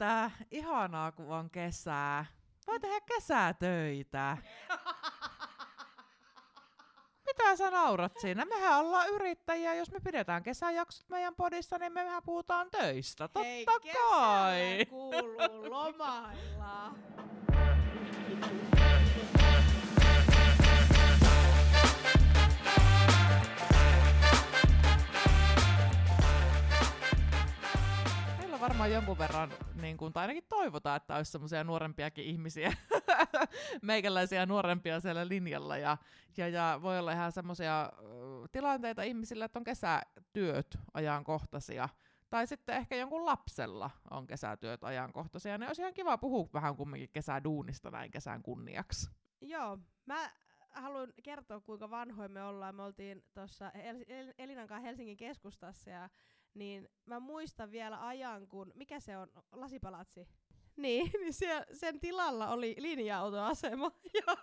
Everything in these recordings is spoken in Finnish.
että ihanaa kun on kesää. Voi tehdä kesätöitä. Mitä sä naurat siinä? Mehän ollaan yrittäjiä. Jos me pidetään kesäjaksot meidän podissa, niin me mehän puhutaan töistä. Totta Hei, kai. kuuluu lomailla. varmaan jonkun verran, niin kuin, tai ainakin toivotaan, että olisi semmoisia nuorempiakin ihmisiä, meikäläisiä nuorempia siellä linjalla. Ja, ja, ja voi olla ihan semmoisia tilanteita ihmisillä, että on kesätyöt ajankohtaisia. Tai sitten ehkä jonkun lapsella on kesätyöt ajankohtaisia. Ne olisi ihan kiva puhua vähän kumminkin kesäduunista näin kesän kunniaksi. Joo, mä haluan kertoa, kuinka vanhoja me ollaan. Me oltiin tuossa El- El- Elinan kanssa Helsingin keskustassa ja niin mä muistan vielä ajan, kun, mikä se on, lasipalatsi? Niin, niin siellä, sen tilalla oli linja-autoasema. Ja,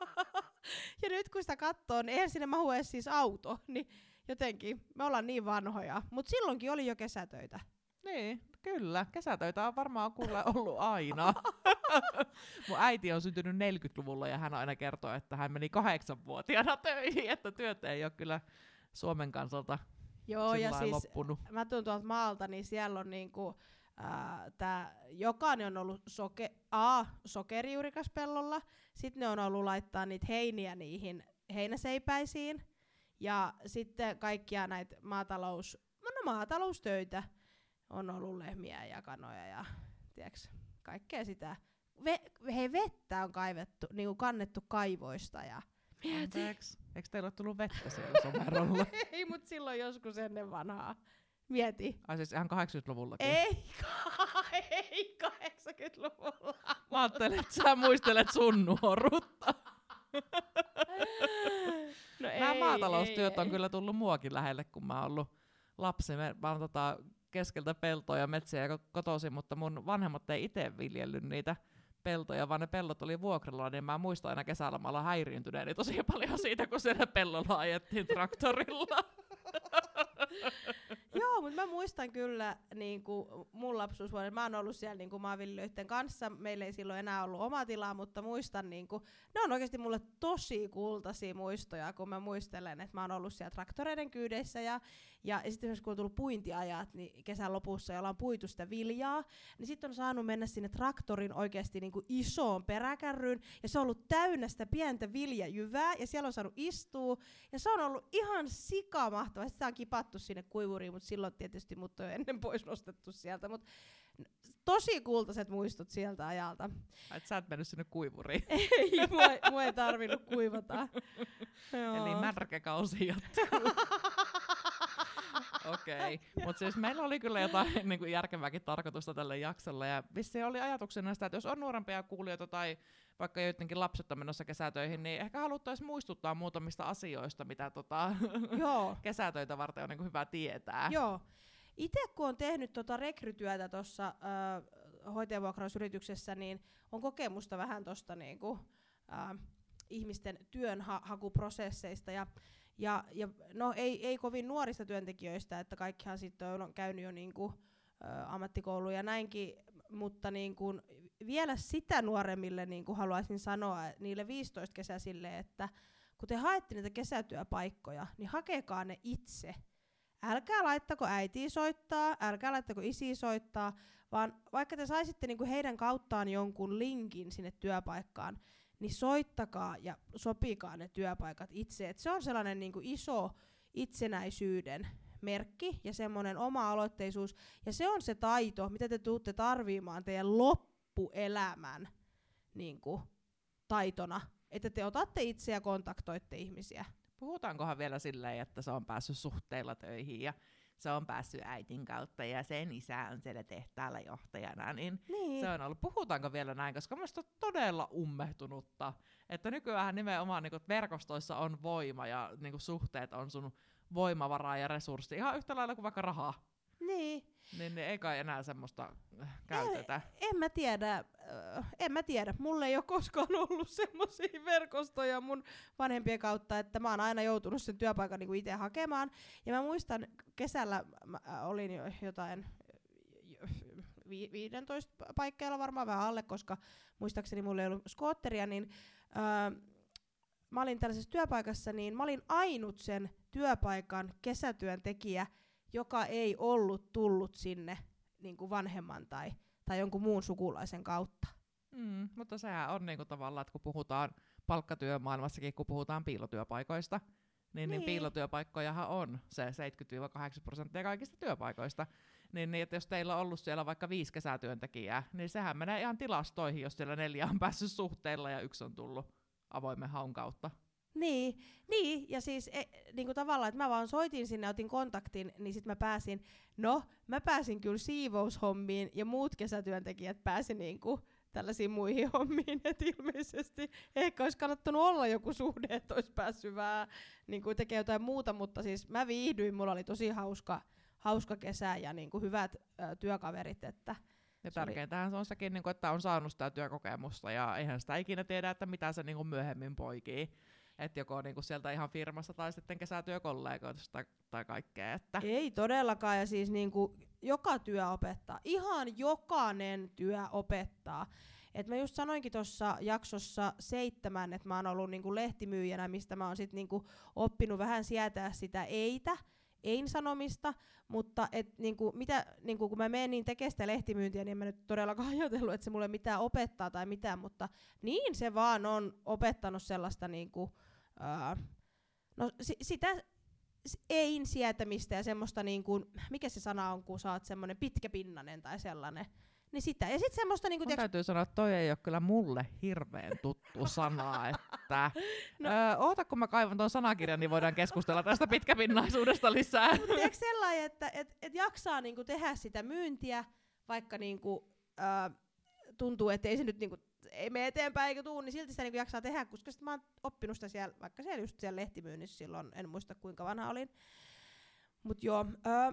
ja nyt kun sitä katsoo, niin eihän sinne mahu edes siis auto. Niin jotenkin, me ollaan niin vanhoja. Mutta silloinkin oli jo kesätöitä. Niin, kyllä. Kesätöitä on varmaan kuule ollut aina. Mun äiti on syntynyt 40-luvulla ja hän aina kertoo, että hän meni kahdeksanvuotiaana töihin, että työt ei ole kyllä Suomen kansalta Joo, ja siis loppunut. mä tuun tuolta maalta, niin siellä on niinku, ää, tää, jokainen on ollut soke, A, sokerijuurikas pellolla, sitten ne on ollut laittaa niitä heiniä niihin heinäseipäisiin, ja sitten kaikkia näitä maatalous, no maataloustöitä on ollut lehmiä ja kanoja ja tiiäks, kaikkea sitä. Ve, hei, vettä on kaivettu, niinku kannettu kaivoista ja Anteeksi. Eikö teillä ole tullut vettä siellä somerolla? ei, mut silloin joskus ennen vanhaa. Mieti. Ai siis ihan 80-luvullakin? Ei, ei 80-luvulla. Mä ajattelin, että sä muistelet sun nuoruutta. No Nämä ei, maataloustyöt ei, on ei. kyllä tullut muakin lähelle, kun mä oon ollut lapsi. Mä oon tota keskeltä peltoja ja metsiä ko- kotoisin, mutta mun vanhemmat ei itse viljellyt niitä peltoja, vaan ne pellot oli vuokralla, niin mä muistan aina kesälomalla häiriintyneeni tosi paljon siitä, kun siellä pellolla ajettiin traktorilla. Joo, mutta mä muistan kyllä niin kuin mun lapsuusvuoden, mä oon ollut siellä niin kuin maanviljelijöiden kanssa, meillä ei silloin enää ollut oma tilaa, mutta muistan, niin kuin, ne on oikeasti mulle tosi kultaisia muistoja, kun mä muistelen, että mä oon ollut siellä traktoreiden kyydeissä ja, ja, ja sitten kun on tullut puintiajat, niin kesän lopussa, ja ollaan puitu sitä viljaa, niin sitten on saanut mennä sinne traktorin oikeasti niin kuin isoon peräkärryyn, ja se on ollut täynnä sitä pientä viljajyvää, ja siellä on saanut istua, ja se on ollut ihan sikamahtavaa. Sitä on kipattu sinne kuivuriin, mutta silloin tietysti mut on ennen pois nostettu sieltä. Mut tosi kultaiset muistot sieltä ajalta. Et sä et mennyt sinne kuivuriin. ei, mua, mua ei tarvinnut kuivata. Eli märkä kausi jatkuu. Okei, okay. mutta siis meillä oli kyllä jotain niin kuin järkevääkin tarkoitusta tälle jaksolle, ja vissiin oli ajatuksena sitä, että jos on nuorempia kuulijoita tai vaikka joidenkin lapset on menossa kesätöihin, niin ehkä haluttaisiin muistuttaa muutamista asioista, mitä tota, Joo, kesätöitä varten on niin kuin hyvä tietää. joo. Itse kun on tehnyt tota rekrytyötä tuossa äh, hoitajavuokrausyrityksessä, niin on kokemusta vähän tuosta niinku, äh, ihmisten työnhakuprosesseista ja ja, ja no ei, ei kovin nuorista työntekijöistä, että kaikkihan sitten on käynyt jo niinku, ä, ammattikoulu ja näinkin, mutta niinku, vielä sitä nuoremmille niinku haluaisin sanoa niille 15-kesäisille, että kun te haette niitä kesätyöpaikkoja, niin hakekaa ne itse. Älkää laittako äitiä soittaa, älkää laittako isiä soittaa, vaan vaikka te saisitte niinku heidän kauttaan jonkun linkin sinne työpaikkaan, niin soittakaa ja sopikaa ne työpaikat itse. Et se on sellainen niinku iso itsenäisyyden merkki ja semmoinen oma-aloitteisuus. Ja se on se taito, mitä te tuutte tarviimaan teidän loppuelämän niinku, taitona. Että te otatte itse ja kontaktoitte ihmisiä. Puhutaankohan vielä silleen, että se on päässyt suhteilla töihin ja se on päässyt äitin kautta ja sen isä on siellä tehtaalla johtajana, niin Niin. se on ollut. Puhutaanko vielä näin, koska minusta on todella ummehtunutta, että nykyään nimenomaan niin verkostoissa on voima ja niin suhteet on sun voimavaraa ja resurssi ihan yhtä lailla kuin vaikka rahaa. niin. Niin, niin ei kai enää semmoista äh, käytetä. En mä tiedä, äh, en mä tiedä. Mulla ei ole koskaan ollut semmoisia verkostoja mun vanhempien kautta, että mä oon aina joutunut sen työpaikan niinku itse hakemaan. Ja mä muistan, kesällä mä äh, olin jo jotain vi- 15 paikkeilla varmaan vähän alle, koska muistaakseni mulla ei ollut skootteria, niin öö, mä olin tällaisessa työpaikassa, niin mä olin ainut sen työpaikan kesätyöntekijä, joka ei ollut tullut sinne niin kuin vanhemman tai, tai jonkun muun sukulaisen kautta. Mm, mutta sehän on niinku tavallaan, että kun puhutaan palkkatyömaailmassakin, kun puhutaan piilotyöpaikoista, niin, niin. niin piilotyöpaikkojahan on se 70-80 prosenttia kaikista työpaikoista. Niin, niin, että jos teillä on ollut siellä vaikka viisi kesätyöntekijää, niin sehän menee ihan tilastoihin, jos siellä neljä on päässyt suhteilla ja yksi on tullut avoimen haun kautta. Niin, niin, ja siis e, niinku tavallaan, että mä vaan soitin sinne, otin kontaktin, niin sitten mä pääsin, no, mä pääsin kyllä siivoushommiin, ja muut kesätyöntekijät pääsi niinku tällaisiin muihin hommiin, että ilmeisesti ehkä olisi kannattanut olla joku suhde, että olisi päässyt vähän niin kuin tekemään jotain muuta, mutta siis mä viihdyin, mulla oli tosi hauska, hauska kesä ja niin kuin hyvät ö, työkaverit, että ja tärkeintähän se on sekin, niin kuin, että on saanut sitä työkokemusta ja eihän sitä ikinä tiedä, että mitä se niin kuin myöhemmin poikii. Että joko niin kuin sieltä ihan firmasta tai sitten kesätyökollegoista tai, tai kaikkea. Että. Ei todellakaan, ja siis niin kuin joka työ opettaa. Ihan jokainen työ opettaa. Et mä just sanoinkin tuossa jaksossa seitsemän, että mä oon ollut niinku lehtimyyjänä, mistä mä oon sit niinku oppinut vähän sietää sitä eitä, ein sanomista, mutta et niinku, mitä, niinku, kun mä menen niin tekemään sitä lehtimyyntiä, niin en mä nyt todellakaan ajatellut, että se mulle mitään opettaa tai mitään, mutta niin se vaan on opettanut sellaista niinku, ää, no si- sitä ein sietämistä ja semmoista niinku, mikä se sana on, kun sä oot semmoinen pitkäpinnanen tai sellainen, niin sitä. Ja sitten semmoista... Niin kuin, tiiäks... täytyy sanoa, että toi ei ole kyllä mulle hirveän tuttu sana, että... no. öö, oota, kun mä kaivan tuon sanakirjan, niin voidaan keskustella tästä pitkäpinnaisuudesta lisää. Mutta tiedätkö sellainen, että et, et jaksaa niinku tehdä sitä myyntiä, vaikka niinku, öö, tuntuu, että ei se nyt niinku, ei mene eteenpäin eikä tuu, niin silti sitä niinku jaksaa tehdä, koska sit mä oon oppinut sitä siellä, vaikka siellä just siellä lehtimyynnissä silloin, en muista kuinka vanha olin. Mut joo, öö,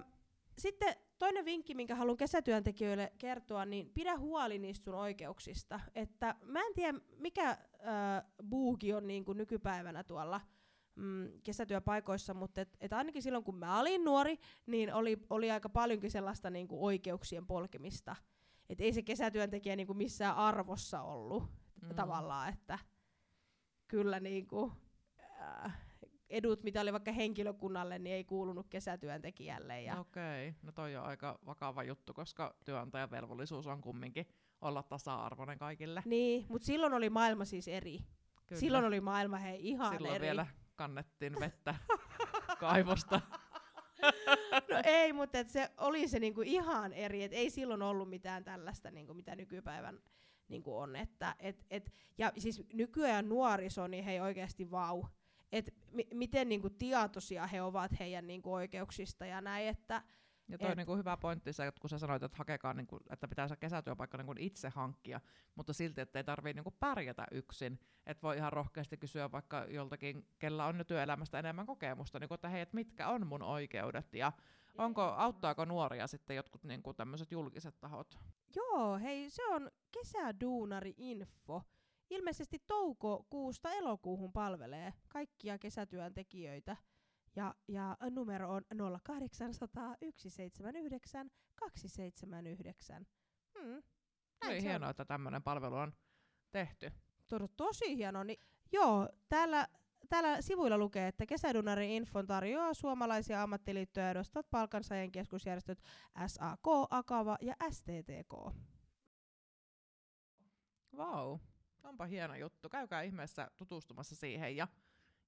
sitten toinen vinkki, minkä haluan kesätyöntekijöille kertoa, niin pidä huoli niistä sun oikeuksista. Että mä en tiedä, mikä äh, buuki on niin kuin nykypäivänä tuolla mm, kesätyöpaikoissa, mutta et, et ainakin silloin kun mä olin nuori, niin oli, oli aika paljonkin sellaista niin kuin oikeuksien polkemista. Et ei se kesätyöntekijä niin kuin missään arvossa ollut mm. tavallaan, että kyllä niin kuin, äh, edut, mitä oli vaikka henkilökunnalle, niin ei kuulunut kesätyöntekijälle. Ja Okei, okay. no toi on aika vakava juttu, koska työnantajan velvollisuus on kumminkin olla tasa-arvoinen kaikille. Niin, mutta silloin oli maailma siis eri. Kyllä. Silloin oli maailma hei ihan silloin eri. vielä kannettiin vettä kaivosta. no ei, mutta et se oli se niinku ihan eri, et ei silloin ollut mitään tällaista, niinku, mitä nykypäivän niinku on. Että, et, et, ja siis nykyään nuoriso, niin hei oikeasti vau. Wow että mi- miten niinku tietoisia he ovat heidän niinku oikeuksista ja näin, että ja toi on niinku hyvä pointti se, että kun sä sanoit, että hakekaa, niinku, että pitää se kesätyöpaikka niinku itse hankkia, mutta silti, että ei tarvii niinku pärjätä yksin. Että voi ihan rohkeasti kysyä vaikka joltakin, kellä on jo työelämästä enemmän kokemusta, niinku, että hei, et mitkä on mun oikeudet ja onko, auttaako nuoria sitten jotkut niinku tämmöiset julkiset tahot? Joo, hei, se on kesäduunari-info ilmeisesti toukokuusta elokuuhun palvelee kaikkia kesätyöntekijöitä. Ja, ja numero on 0800 179 279. Hmm. Näin hienoa, on. että tämmöinen palvelu on tehty. Todella tosi hieno. Niin, joo, täällä, täällä sivuilla lukee, että Kesädunari Infon tarjoaa suomalaisia ammattiliittoja edustavat palkansaajien keskusjärjestöt SAK, Akava ja STTK. Vau. Wow. Onpa hieno juttu. Käykää ihmeessä tutustumassa siihen ja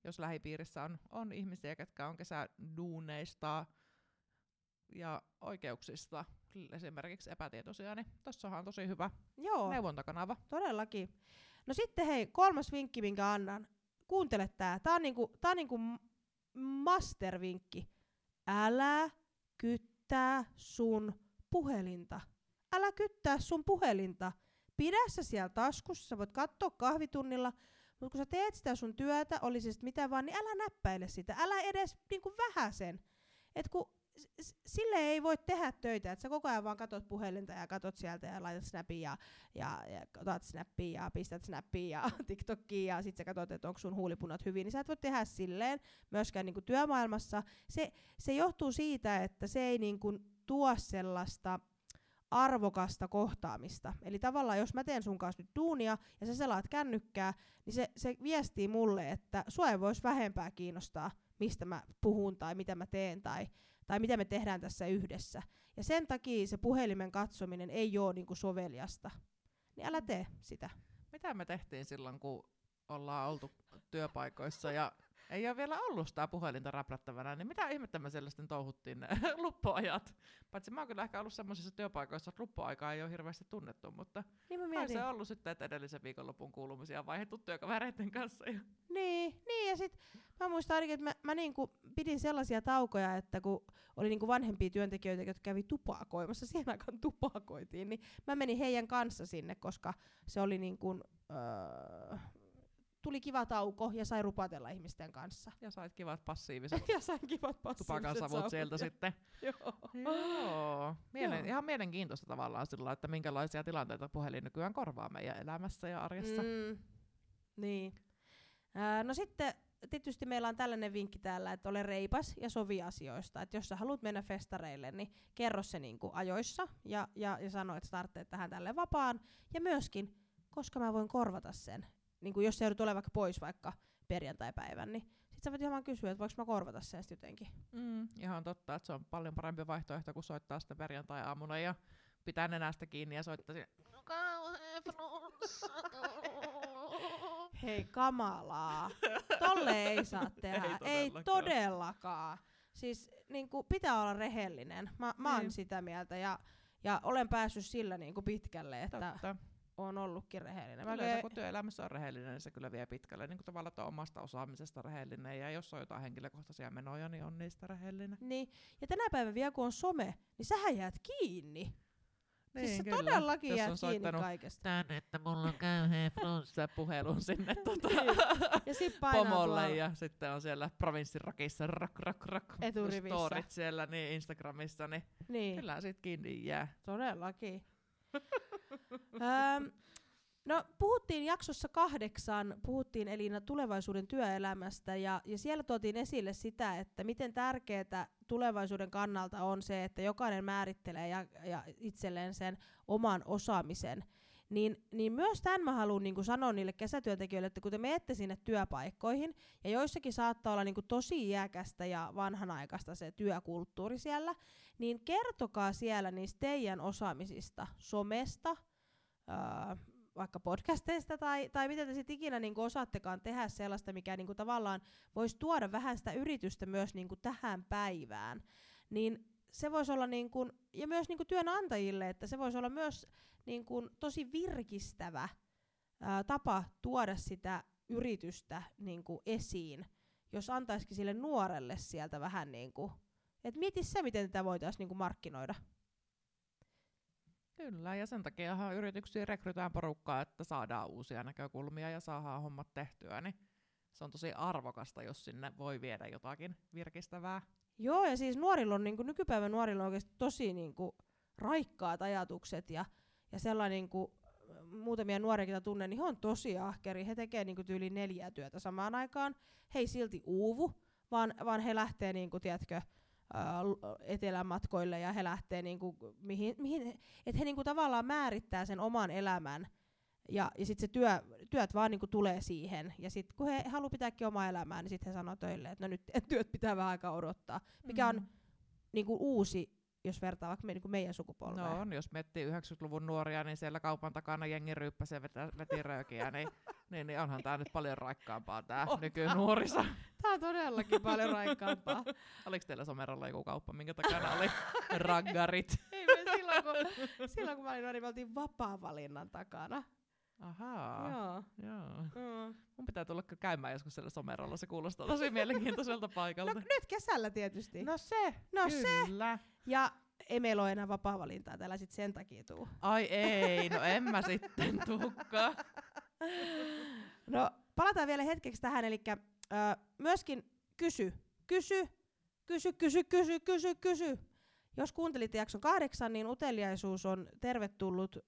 jos lähipiirissä on, on ihmisiä, jotka on kesäduuneista ja oikeuksista esimerkiksi epätietoisia, niin tuossa on tosi hyvä Joo, neuvontakanava. Todellakin. No sitten hei, kolmas vinkki, minkä annan. Kuuntele tää. Tää on niinku, tää on niinku mastervinkki. Älä kyttää sun puhelinta. Älä kyttää sun puhelinta pidä se siellä taskussa, sä voit katsoa kahvitunnilla, mutta kun sä teet sitä sun työtä, oli se mitä vaan, niin älä näppäile sitä, älä edes niinku vähäsen. Et kun sille ei voi tehdä töitä, että sä koko ajan vaan katot puhelinta ja katot sieltä ja laitat snappia ja, ja, ja otat snappia ja pistät snappia ja TikTokia ja sit sä katot, että onko sun huulipunat hyvin, niin sä et voi tehdä silleen myöskään niinku työmaailmassa. Se, se johtuu siitä, että se ei niinku tuo sellaista arvokasta kohtaamista. Eli tavallaan jos mä teen sun kanssa nyt duunia ja sä selaat kännykkää, niin se, se viestii mulle, että sua ei voisi vähempää kiinnostaa, mistä mä puhun tai mitä mä teen tai, tai mitä me tehdään tässä yhdessä. Ja sen takia se puhelimen katsominen ei ole niinku soveliasta. Niin älä tee sitä. Mitä me tehtiin silloin, kun ollaan oltu työpaikoissa ja ei ole vielä ollut sitä puhelinta räplättävänä, niin mitä ihmettä me siellä sitten touhuttiin ne luppuajat? Paitsi mä oon kyllä ehkä ollut semmoisissa työpaikoissa, että luppuaikaa ei ole hirveästi tunnettu, mutta Niin mä on mietin. se ollut sitten, että edellisen viikonlopun kuulumisia on vaihdettu työkavereiden kanssa. Ja Niin, niin ja sit mä muistan ainakin, että mä, mä niinku pidin sellaisia taukoja, että kun oli niinku vanhempia työntekijöitä, jotka kävi tupakoimassa, siihen aikaan tupakoitiin, niin mä menin heidän kanssa sinne, koska se oli niinku, öö, tuli kiva tauko ja sai rupatella ihmisten kanssa. Ja sait kivat passiiviset ja sain kivat passiiviset tupakan savut savut. sieltä sitten. Joo. Joo. Mielen, Joo. Ihan mielenkiintoista tavallaan sillä, että minkälaisia tilanteita puhelin nykyään korvaa meidän elämässä ja arjessa. Mm, niin. Ää, no sitten tietysti meillä on tällainen vinkki täällä, että ole reipas ja sovi asioista. Että jos sä haluat mennä festareille, niin kerro se niinku ajoissa ja, ja, ja sano, että startteet tähän tälle vapaan. Ja myöskin, koska mä voin korvata sen. Niin kuin jos sä joudut olemaan vaikka pois vaikka perjantaipäivän, niin sit sä voit ihan vaan kysyä, että voiko mä korvata sen sit jotenkin. Mm, ihan totta, että se on paljon parempi vaihtoehto kuin soittaa sitten perjantai-aamuna ja pitää nenästä kiinni ja soittaa sinne. Hei kamalaa. Tolle ei saa tehdä. Ei ei todellakaan. todellakaan. Siis niinku, pitää olla rehellinen. Mä, mä oon Niin. sitä mieltä ja, ja olen päässyt sillä niinku pitkälle, että Totta. On ollutkin rehellinen. Mä Yleensä ke- kun työelämässä on rehellinen, niin se kyllä vie pitkälle. Niin kuin tavallaan että omasta osaamisesta rehellinen. Ja jos on jotain henkilökohtaisia menoja, niin on niistä rehellinen. niin. Ja tänä päivänä vielä kun on some, niin sähän jäät kiinni. siis sä kyllä. todellakin Jos jäät on kiinni kaikesta. Tän, että mulla on käyhä flunssa puhelun sinne tota, Ja sit pomolle tuolla ja sitten on siellä provinssirakissa rak, rak, rak, Eturivissä. storit siellä niin Instagramissa, niin Niin. kyllä sit kiinni jää. Todellakin. Öm, no puhuttiin jaksossa kahdeksan, puhuttiin Elina tulevaisuuden työelämästä ja, ja siellä tuotiin esille sitä, että miten tärkeää tulevaisuuden kannalta on se, että jokainen määrittelee ja, ja itselleen sen oman osaamisen. Niin, niin myös tämän mä haluan niin sanoa niille kesätyöntekijöille, että kun te menette sinne työpaikkoihin, ja joissakin saattaa olla niin tosi iäkästä ja vanhanaikaista se työkulttuuri siellä, niin kertokaa siellä niistä teidän osaamisista, somesta, ää, vaikka podcasteista tai, tai mitä te sitten ikinä niinku osaattekaan tehdä sellaista, mikä niinku tavallaan voisi tuoda vähän sitä yritystä myös niinku tähän päivään. Niin se voisi olla niinku, ja myös niinku työnantajille, että se voisi olla myös niinku tosi virkistävä ää, tapa tuoda sitä yritystä niinku esiin, jos antaisikin sille nuorelle sieltä vähän niinku, että mieti se, miten tätä voitaisiin niinku markkinoida. Kyllä, ja sen takia yrityksiin rekrytään porukkaa, että saadaan uusia näkökulmia ja saadaan hommat tehtyä, niin se on tosi arvokasta, jos sinne voi viedä jotakin virkistävää. Joo, ja siis nuorilla on, niinku, nykypäivän nuorilla on oikeasti tosi niinku, raikkaat ajatukset ja, ja sellainen niinku, muutamia nuoria, joita tunnen, niin he on tosi ahkeri. He tekee niinku, tyyli neljää työtä samaan aikaan. He ei silti uuvu, vaan, vaan he lähtee, niinku, tiedätkö, etelämatkoille ja he lähtee niinku, mihin, mihin että he niinku, tavallaan määrittää sen oman elämän ja, ja sitten se työ, työt vaan niinku tulee siihen. Ja sitten kun he haluaa pitääkin omaa elämää, niin sitten he sanoo töille, että no nyt työt pitää vähän aikaa odottaa. Mikä on niinku uusi, jos vertaa vaikka me, niinku meidän sukupolveen. No on, jos miettii 90-luvun nuoria, niin siellä kaupan takana jengi ryyppäsi ja vetä, veti röökiä, niin, niin, niin onhan tämä nyt paljon raikkaampaa tämä nykynuoriso. Tää on todellakin paljon raikkaampaa. Oliko teillä somerolla joku kauppa, minkä takana oli raggarit? Ei me silloin, kun, silloin kun mä olin nuori, me oltiin vapaa-valinnan takana. Ahaa, Joo. joo. Mm. Mun pitää tulla kyllä käymään joskus siellä somerolla, se kuulostaa tosi mielenkiintoiselta No paikalta. nyt kesällä tietysti. No se, no se. Ja ei meillä ole enää vapaa-valintaa täällä sit sen takia tuu. Ai ei, no en mä sitten tukkaa. No palataan vielä hetkeksi tähän, eli myöskin kysy, kysy, kysy, kysy, kysy, kysy, kysy. Jos kuuntelit jakson kahdeksan, niin uteliaisuus on tervetullut ö,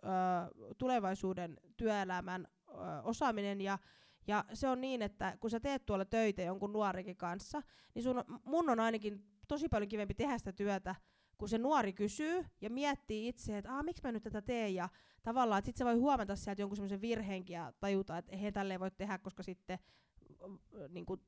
tulevaisuuden työelämän ö, osaaminen ja ja se on niin, että kun sä teet tuolla töitä jonkun nuorikin kanssa, niin sun, mun on ainakin tosi paljon kivempi tehdä sitä työtä, kun se nuori kysyy ja miettii itse, että Aa, miksi mä nyt tätä teen, ja tavallaan, että sit se voi huomata sieltä jonkun semmoisen virheenkin ja tajuta, että eihän tälleen voi tehdä, koska sitten niin kuin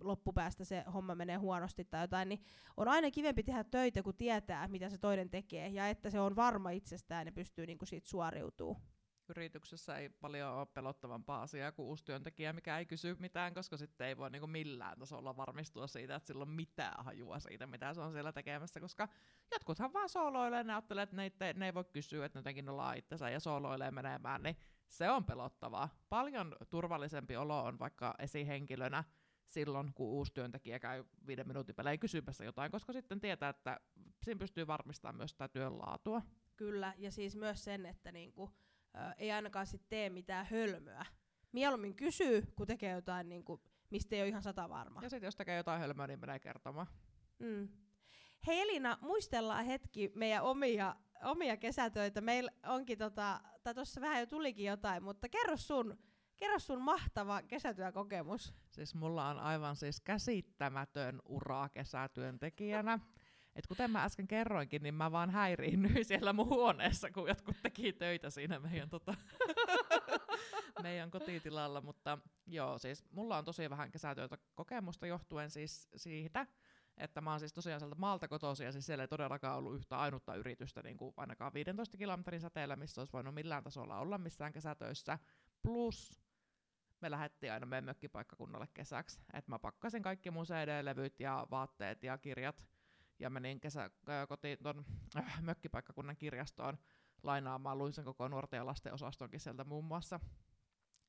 loppupäästä se homma menee huonosti tai jotain, niin on aina kivempi tehdä töitä, kun tietää, mitä se toinen tekee, ja että se on varma itsestään ja pystyy niin kuin siitä suoriutumaan yrityksessä ei paljon ole pelottavampaa asiaa kuin uusi työntekijä, mikä ei kysy mitään, koska sitten ei voi niinku millään tasolla varmistua siitä, että sillä on mitään hajua siitä, mitä se on siellä tekemässä, koska jotkuthan vaan sooloilee, ne ajattelee, että ne, ei, ne ei voi kysyä, että jotenkin ollaan itsensä ja sooloilee menemään, niin se on pelottavaa. Paljon turvallisempi olo on vaikka esihenkilönä silloin, kun uusi työntekijä käy viiden minuutin peleen kysymässä jotain, koska sitten tietää, että siinä pystyy varmistamaan myös sitä työn laatua. Kyllä, ja siis myös sen, että niinku, ö, ei ainakaan sit tee mitään hölmöä. Mieluummin kysyy, kun tekee jotain, niinku, mistä ei ole ihan sata varma. Ja sitten jos tekee jotain hölmöä, niin menee kertomaan. Mm. Hei Elina, muistellaan hetki meidän omia, omia kesätöitä. Meillä onkin, tota, tai tuossa vähän jo tulikin jotain, mutta kerro sun, kerro sun mahtava kesätyökokemus. Siis mulla on aivan siis käsittämätön ura kesätyöntekijänä. Et kuten mä äsken kerroinkin, niin mä vaan häiriinnyin siellä mun huoneessa, kun jotkut teki töitä siinä meidän, tota, meidän kotitilalla. Mutta joo, siis mulla on tosi vähän kesätyötä kokemusta johtuen siis siitä, että mä oon siis tosiaan sieltä maalta kotoisin ja siis siellä ei todellakaan ollut yhtä ainutta yritystä niin kuin ainakaan 15 kilometrin säteellä, missä olisi voinut millään tasolla olla missään kesätöissä. Plus me lähdettiin aina meidän mökkipaikkakunnalle kesäksi. Et mä pakkasin kaikki mun CD-levyt ja vaatteet ja kirjat ja menin kesä, kotiin ton äh, mökkipaikkakunnan kirjastoon lainaamaan, luin sen koko nuorten ja lasten osastonkin sieltä muun muassa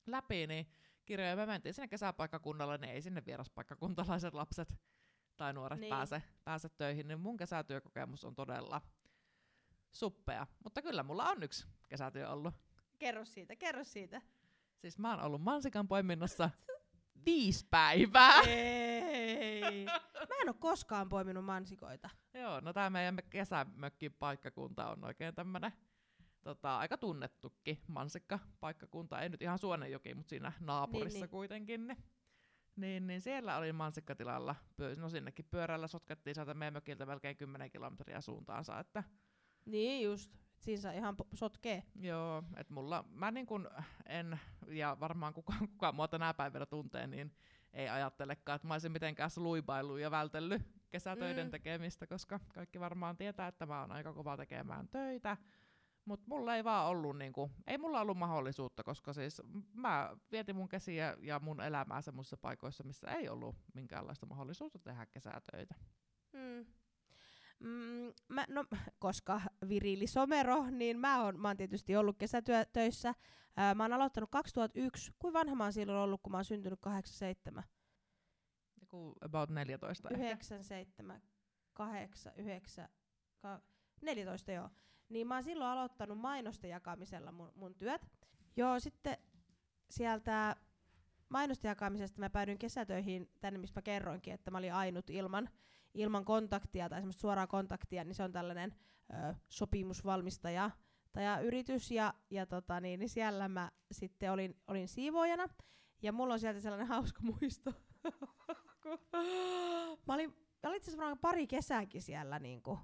läpi, niin kirjoja me mentiin sinne kesäpaikkakunnalle, niin ei sinne vieraspaikkakuntalaiset lapset tai nuoret niin. pääse, pääse töihin, niin mun kesätyökokemus on todella suppea. Mutta kyllä mulla on yksi kesätyö ollut. Kerro siitä, kerro siitä. Siis mä oon ollut mansikan poiminnassa viisi päivää. Ei. Mä en oo koskaan poiminut mansikoita. Joo, no tää meidän kesämökkin paikkakunta on oikein tämmönen tota, aika tunnettukin mansikka-paikkakunta. Ei nyt ihan Suonenjoki, mutta siinä naapurissa niin, niin. kuitenkin. Niin. Niin, niin siellä oli mansikkatilalla, no sinnekin pyörällä sotkettiin sieltä meidän mökiltä melkein 10 kilometriä suuntaansa, että Niin just, siinä saa ihan sotkee. Joo, että mulla, mä niin kun en, ja varmaan kukaan, kukaan mua tänä päivänä tuntee, niin ei ajattelekaan, että mä olisin mitenkään luibaillut ja vältellyt kesätöiden mm. tekemistä, koska kaikki varmaan tietää, että mä oon aika kova tekemään töitä. Mutta mulla ei vaan ollut, niinku, ei mulla ollut mahdollisuutta, koska siis mä vietin mun käsiä ja mun elämää semmoisissa paikoissa, missä ei ollut minkäänlaista mahdollisuutta tehdä kesätöitä. Mm. Mm, mä, no, koska virili somero, niin mä oon, mä oon tietysti ollut kesätöissä. Ää, mä oon aloittanut 2001. Kuin vanha mä oon silloin ollut, kun mä oon syntynyt 87? Joku about 14 97, 8, 9, 14 joo. Niin mä oon silloin aloittanut mainosten jakamisella mun, mun työt. Joo, sitten sieltä mainosten jakamisesta mä päädyin kesätöihin tänne, mistä mä kerroinkin, että mä olin ainut ilman, ilman kontaktia tai semmoista suoraa kontaktia, niin se on tällainen ö, sopimusvalmistaja tai yritys, ja, ja tota, niin, niin siellä mä sitten olin, olin siivoojana, ja mulla on sieltä sellainen hauska muisto. mä olin, olin itse asiassa pari kesääkin siellä niin kuin,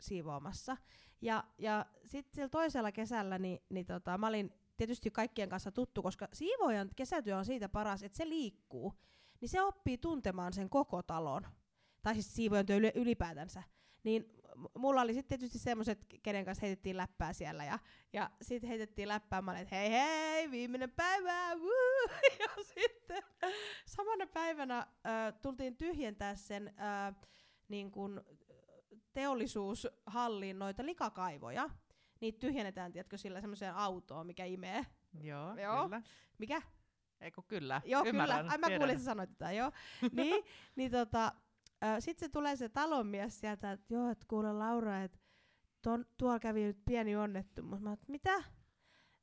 siivoamassa. Ja, ja sitten sillä toisella kesällä niin, niin tota, mä olin tietysti kaikkien kanssa tuttu, koska siivoojan kesätyö on siitä paras, että se liikkuu. Niin se oppii tuntemaan sen koko talon. Tai siis siivojan työ ylipäätänsä. Niin mulla oli sitten tietysti semmoiset, kenen kanssa heitettiin läppää siellä. Ja, ja sitten heitettiin läppää, mä olin, että hei hei, viimeinen päivä, woo! Ja sitten samana päivänä äh, tultiin tyhjentää sen äh, niin kun, teollisuushalliin noita likakaivoja. Niitä tyhjennetään, tiedätkö, sillä semmoiseen autoon, mikä imee. Joo, joo. kyllä. Mikä? Eikö kyllä? Joo, Ymmärrän, kyllä. Ai mä kuulin, että sanoit tätä, joo. niin, niin tota, sitten se tulee se talonmies sieltä, että joo, että kuule Laura, että tuolla kävi nyt pieni onnettomuus. Mä että mitä?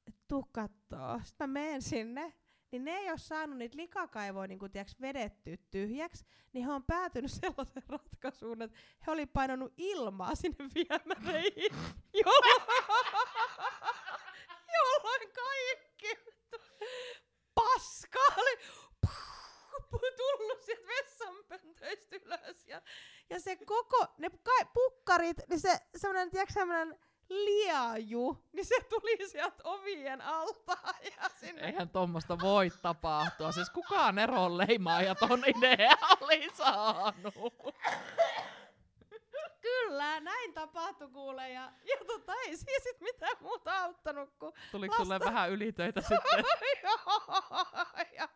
Et tuu kattoo. Sitten mä menen sinne niin ne ei ole saanut niitä likakaivoja niin tiiäks, vedettyä tyhjäksi, niin he on päätynyt sellaisen ratkaisuun, että he oli painanut ilmaa sinne viemäreihin, kaikki paska oli vessanpöntöistä ylös. Ja, ja se koko, ne ka- tuparit, niin se semmoinen, tiedätkö, semmoinen liaju, niin se tuli sieltä ovien alta ja sinne. Eihän tuommoista voi tapahtua. Siis kukaan eroon leimaa ja ton idea oli saanut. Kyllä, näin tapahtui kuule. Ja, ja tota, ei siis sit mitään muuta auttanut kuin Tuliko sulle vähän ylitöitä sitten? ja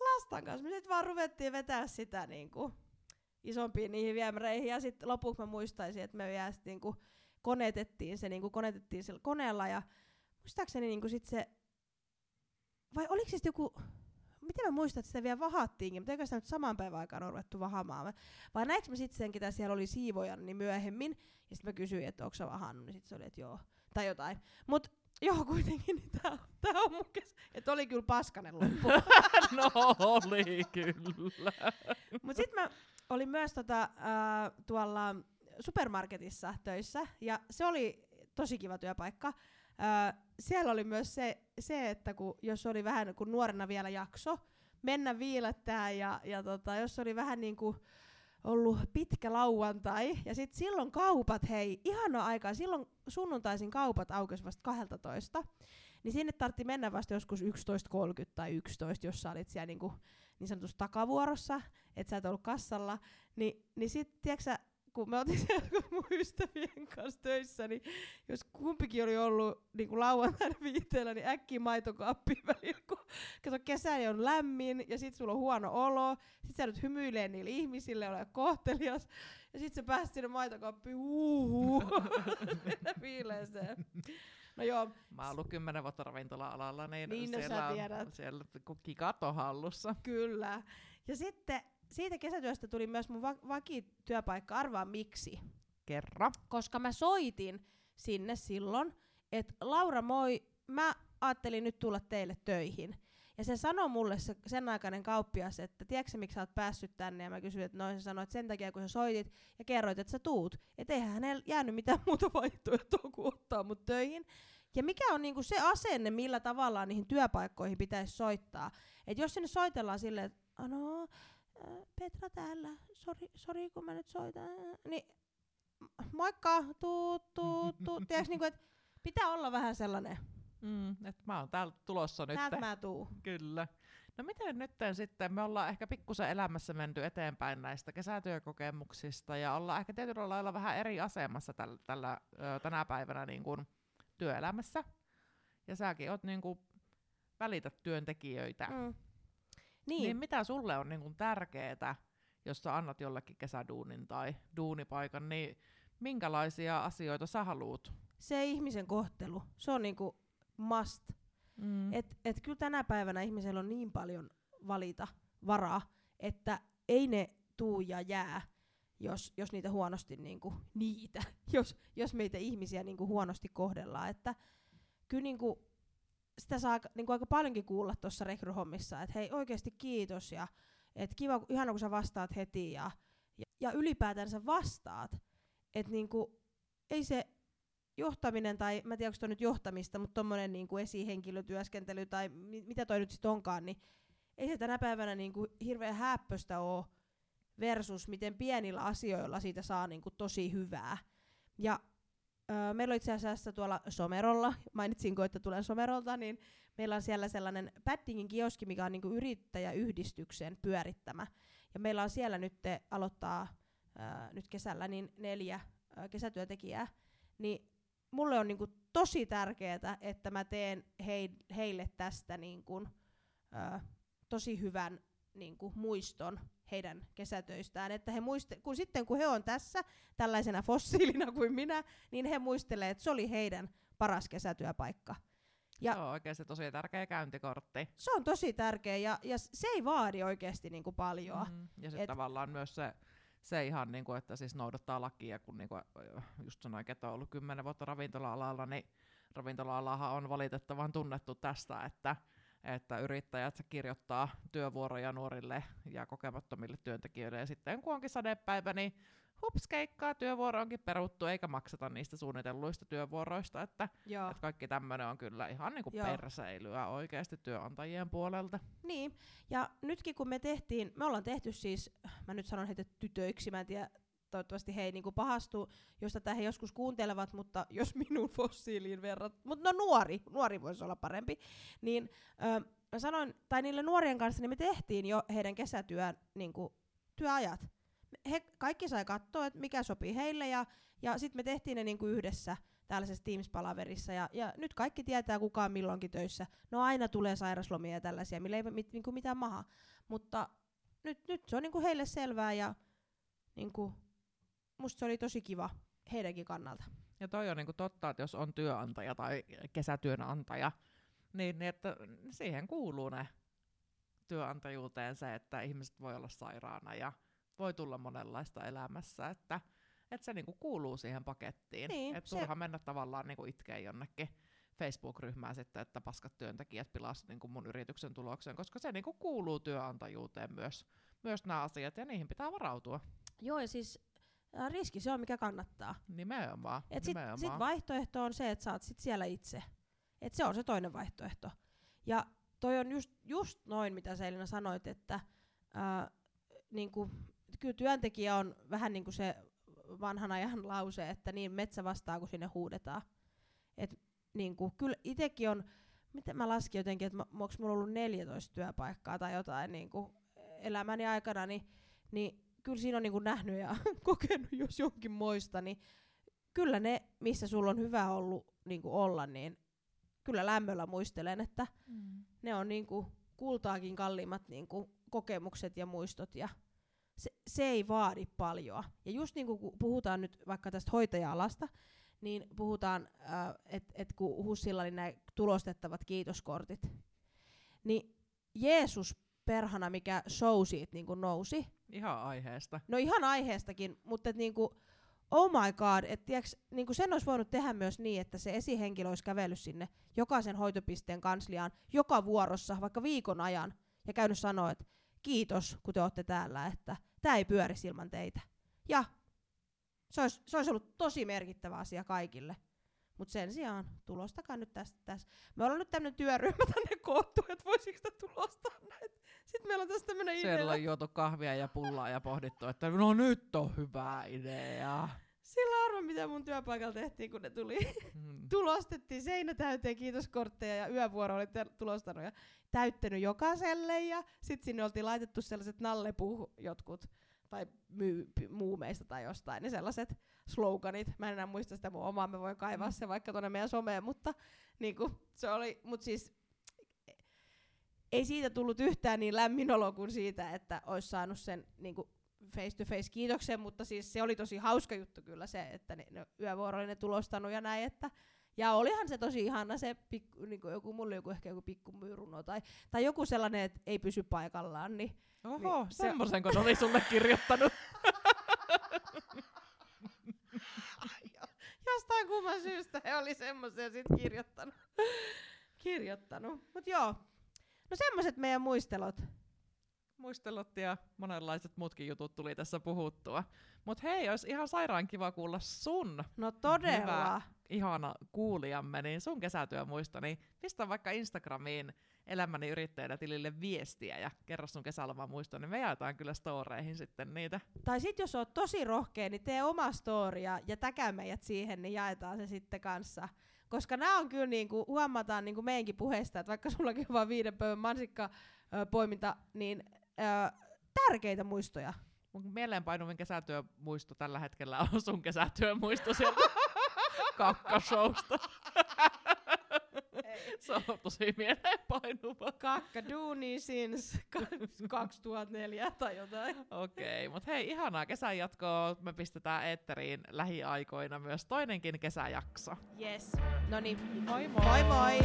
lastan kanssa. Me sitten vaan ruvettiin vetää sitä niinku isompiin niihin viemäreihin. Ja sitten lopuksi mä muistaisin, että me vielä sit niinku konetettiin se, niinku konetettiin sillä koneella. Ja muistaakseni niinku sit se, vai oliko se sit joku, miten mä muistan, että sitä vielä vahattiinkin, mutta eikö sitä nyt saman päivän aikana ruvettu vahamaan? Vai näinkö mä sitten sen, ketä siellä oli siivojan, niin myöhemmin, ja sitten mä kysyin, että onko sä vahannut, niin sitten se oli, että joo, tai jotain. Mut joo, kuitenkin, niin tää, tää on mun kes... Että oli kyllä paskanen loppu. no oli kyllä. Mut sit mä olin myös tota, äh, tuolla supermarketissa töissä, ja se oli tosi kiva työpaikka. Äh, siellä oli myös se, se että kun, jos oli vähän kun nuorena vielä jakso mennä viilettää ja, ja tota, jos oli vähän niin kuin ollut pitkä lauantai ja sitten silloin kaupat, hei, ihana aikaa, silloin sunnuntaisin kaupat aukesi vasta 12, niin sinne tartti mennä vasta joskus 11.30 tai 11, jos sä olit siellä niin, kuin, niin sanotusti takavuorossa, että sä et ollut kassalla, niin, niin sitten, tiedätkö kun mä otin siellä mun ystävien kanssa töissä, niin jos kumpikin oli ollut niin kuin lauantaina viiteellä, niin äkkiä maitokaappiin välillä, kun kato, kesä on lämmin ja sit sulla on huono olo, sit sä nyt hymyilee niille ihmisille, ole kohtelias, ja sit sä pääsit sinne maitokaappiin, huuhuu, viileeseen. No joo. Mä oon ollut kymmenen vuotta ravintola-alalla, niin, niin no siellä, tiedät. on, siellä kikat on hallussa. Kyllä. Ja sitten siitä kesätyöstä tuli myös mun va- vakityöpaikka, arvaa miksi. Kerran. Koska mä soitin sinne silloin, että Laura moi, mä ajattelin nyt tulla teille töihin. Ja se sanoi mulle se, sen aikainen kauppias, että tiedätkö miksi sä oot päässyt tänne? Ja mä kysyin, että noin se sanoi, että sen takia kun sä soitit ja kerroit, että sä tuut. Että eihän hänellä jäänyt mitään muuta vaihtoehtoa kuin ottaa mut töihin. Ja mikä on niinku se asenne, millä tavalla niihin työpaikkoihin pitäisi soittaa. Että jos sinne soitellaan silleen, että no, Petra täällä, sori, sori kun mä nyt soitan, niin moikka, tuu, tuu, tuu. Tiedätkö, niinku, että pitää olla vähän sellainen, Mm, että mä oon täältä tulossa nyt. täältä mä tuu. Kyllä. No miten nyt sitten, me ollaan ehkä pikkusen elämässä menty eteenpäin näistä kesätyökokemuksista ja ollaan ehkä tietyllä lailla vähän eri asemassa täl, tällä, ö, tänä päivänä niin kuin työelämässä. Ja säkin oot niin kuin, välität työntekijöitä. Mm. Niin. Niin, mitä sulle on niin kuin tärkeää, jos sä annat jollekin kesäduunin tai duunipaikan, niin minkälaisia asioita sä haluut? se ihmisen kohtelu, se on niinku must. Mm. Et, et kyllä tänä päivänä ihmisellä on niin paljon valita varaa, että ei ne tuu ja jää, jos, jos niitä huonosti niinku, niitä, jos, jos meitä ihmisiä niinku huonosti kohdellaan. Että kyllä niinku, sitä saa niinku aika paljonkin kuulla tuossa rekryhommissa, että hei oikeasti kiitos ja et kiva, ihana kun sä vastaat heti ja, ja, ja ylipäätänsä vastaat. Että niinku, ei se johtaminen, tai mä en tiedä onko toi nyt johtamista, mutta tommonen niinku esihenkilötyöskentely tai mi- mitä toi nyt sit onkaan, niin ei se tänä päivänä niinku hirveän häppöstä oo versus miten pienillä asioilla siitä saa niinku tosi hyvää. Ja meillä on itse asiassa tuolla Somerolla, mainitsinko, että tulen Somerolta, niin meillä on siellä sellainen Paddingin kioski, mikä on niinku yrittäjäyhdistyksen pyörittämä. Ja meillä on siellä nyt te aloittaa öö, nyt kesällä niin neljä öö, kesätyötekijää. Niin mulle on niinku tosi tärkeää, että mä teen hei, heille tästä niinku, öö, tosi hyvän niinku, muiston heidän kesätöistään. Että he muiste- kun sitten kun he on tässä tällaisena fossiilina kuin minä, niin he muistelee, että se oli heidän paras kesätyöpaikka. Ja- Se on oikeasti tosi tärkeä käyntikortti. Se on tosi tärkeä ja, ja se ei vaadi oikeasti niinku paljon. Mm. Ja sitten tavallaan myös se, se ihan, niinku, että siis noudattaa lakia, kun niinku, just sanoin, että on ollut kymmenen vuotta ravintola-alalla, niin ravintola-alahan on valitettavan tunnettu tästä, että että yrittäjät kirjoittaa työvuoroja nuorille ja kokemattomille työntekijöille, ja sitten kun onkin sadepäivä, niin hups keikkaa, työvuoro onkin peruttu, eikä makseta niistä suunnitelluista työvuoroista, että, Joo. että kaikki tämmöinen on kyllä ihan niinku Joo. perseilyä oikeasti työnantajien puolelta. Niin, ja nytkin kun me tehtiin, me ollaan tehty siis, mä nyt sanon heitä tytöiksi, mä en tiedä toivottavasti he ei niinku pahastu, jos tätä he joskus kuuntelevat, mutta jos minun fossiiliin verrat, mutta no nuori, nuori voisi olla parempi, niin ö, mä sanoin, tai niille nuorien kanssa, niin me tehtiin jo heidän kesätyön niinku, työajat. He kaikki sai katsoa, että mikä sopii heille, ja, ja sitten me tehtiin ne niinku yhdessä tällaisessa Teams-palaverissa, ja, ja nyt kaikki tietää, kuka on milloinkin töissä. No aina tulee sairaslomia ja tällaisia, millä ei mit, niinku mitään maha. Mutta nyt, nyt se on niinku heille selvää, ja niinku, musta se oli tosi kiva heidänkin kannalta. Ja toi on niinku totta, että jos on työnantaja tai kesätyönantaja, niin, niin että siihen kuuluu ne työnantajuuteen se, että ihmiset voi olla sairaana ja voi tulla monenlaista elämässä, että, että se niinku kuuluu siihen pakettiin. Niin, että se- turha mennä tavallaan niinku itkee jonnekin Facebook-ryhmään sitten, että paskat työntekijät pilas niinku mun yrityksen tuloksen, koska se niinku kuuluu työnantajuuteen myös, myös nämä asiat, ja niihin pitää varautua. Joo, ja siis riski se on, mikä kannattaa. Nimenomaan. Et sit, nimenomaan. sit vaihtoehto on se, että oot sit siellä itse. Et se on se toinen vaihtoehto. Ja toi on just, just noin, mitä sä Elina sanoit, että ää, niinku, kyllä työntekijä on vähän niin kuin se vanhan ajan lause, että niin metsä vastaa, kun sinne huudetaan. Et niinku, kyllä itekin on, miten mä laskin jotenkin, että onko mulla ollut 14 työpaikkaa tai jotain niinku, elämäni aikana, niin, niin kyllä siinä on niinku nähnyt ja kokenut jos jonkin moista, niin kyllä ne, missä sulla on hyvä ollut niinku olla, niin kyllä lämmöllä muistelen, että Mm. ne on niinku kultaakin kalliimmat niinku kokemukset ja muistot ja se, se ei vaadi paljon. Ja just niinku kun puhutaan nyt vaikka tästä hoitaja-alasta, niin puhutaan, äh, että et kun Hussilla oli nämä tulostettavat kiitoskortit, niin Jeesus perhana, mikä show siitä niinku nousi, Ihan aiheesta. No ihan aiheestakin, mutta et niinku, oh my god, että niinku sen olisi voinut tehdä myös niin, että se esihenkilö olisi kävellyt sinne jokaisen hoitopisteen kansliaan joka vuorossa, vaikka viikon ajan, ja käynyt sanoa, että kiitos, kun te olette täällä, että tämä ei pyöri ilman teitä. Ja se olisi, se olisi ollut tosi merkittävä asia kaikille. Mutta sen sijaan, tulostakaa nyt tästä tässä. Me ollaan nyt tämmöinen työryhmä tänne koottu, että voisiko sitä tulostaa näitä. Sitten meillä on tässä tämmöinen idea. Siellä on juotu kahvia ja pullaa ja pohdittu, että no nyt on hyvä idea. Sillä arvo, mitä mun työpaikalla tehtiin, kun ne tuli. Mm. Tulostettiin seinä täyteen kiitoskortteja ja yövuoro oli te- tulostanut ja täyttänyt jokaiselle. Ja sitten sinne oltiin laitettu sellaiset nallepuh jotkut tai myy, muumeista tai jostain, ne sellaiset sloganit. Mä en enää muista sitä mun omaa, mä voin kaivaa se vaikka tuonne meidän someen, mutta niinku, se oli, mut siis ei siitä tullut yhtään niin lämmin olo kuin siitä, että olisi saanut sen niinku, face to face kiitoksen, mutta siis se oli tosi hauska juttu kyllä se, että ne, ne yövuoro oli ne tulostanut ja näin, että ja olihan se tosi ihana se pikku, niinku joku, mulla oli joku ehkä joku pikku myyruno tai, tai joku sellainen, että ei pysy paikallaan, niin Oho, Niin, niin, se- semmoisen kun oli sulle kirjoittanut. jostain kumman syystä he oli semmoisia sit kirjoittanut. kirjoittanut. Mut joo, no semmoset meidän muistelot. Muistelot ja monenlaiset muutkin jutut tuli tässä puhuttua. Mut hei, olisi ihan sairaan kiva kuulla sun No todella. Hyvä. Ihana kuulijamme, niin sun kesätyömuisto, niin pistä vaikka Instagramiin elämäni yrittäjänä tilille viestiä ja kerro sun kesäloman muisto, niin me jaetaan kyllä storeihin sitten niitä. Tai sit jos oot tosi rohkea, niin tee oma storia ja täkä meidät siihen, niin jaetaan se sitten kanssa. Koska nämä on kyllä niinku, huomataan niinku meidänkin puheesta, että vaikka sullakin on vaan viiden pöydän mansikka ö, poiminta, niin ö, tärkeitä muistoja. Mun mieleenpainuvin kesätyömuisto tällä hetkellä on sun kesätyömuisto sieltä kakkashowsta. Se on tosi mieleenpainuva. Kakka duuni since 2004 tai jotain. Okei, mutta hei, ihanaa kesän jatkoa. Me pistetään eetteriin lähiaikoina myös toinenkin kesäjakso. Yes. No niin, Moi moi! moi moi!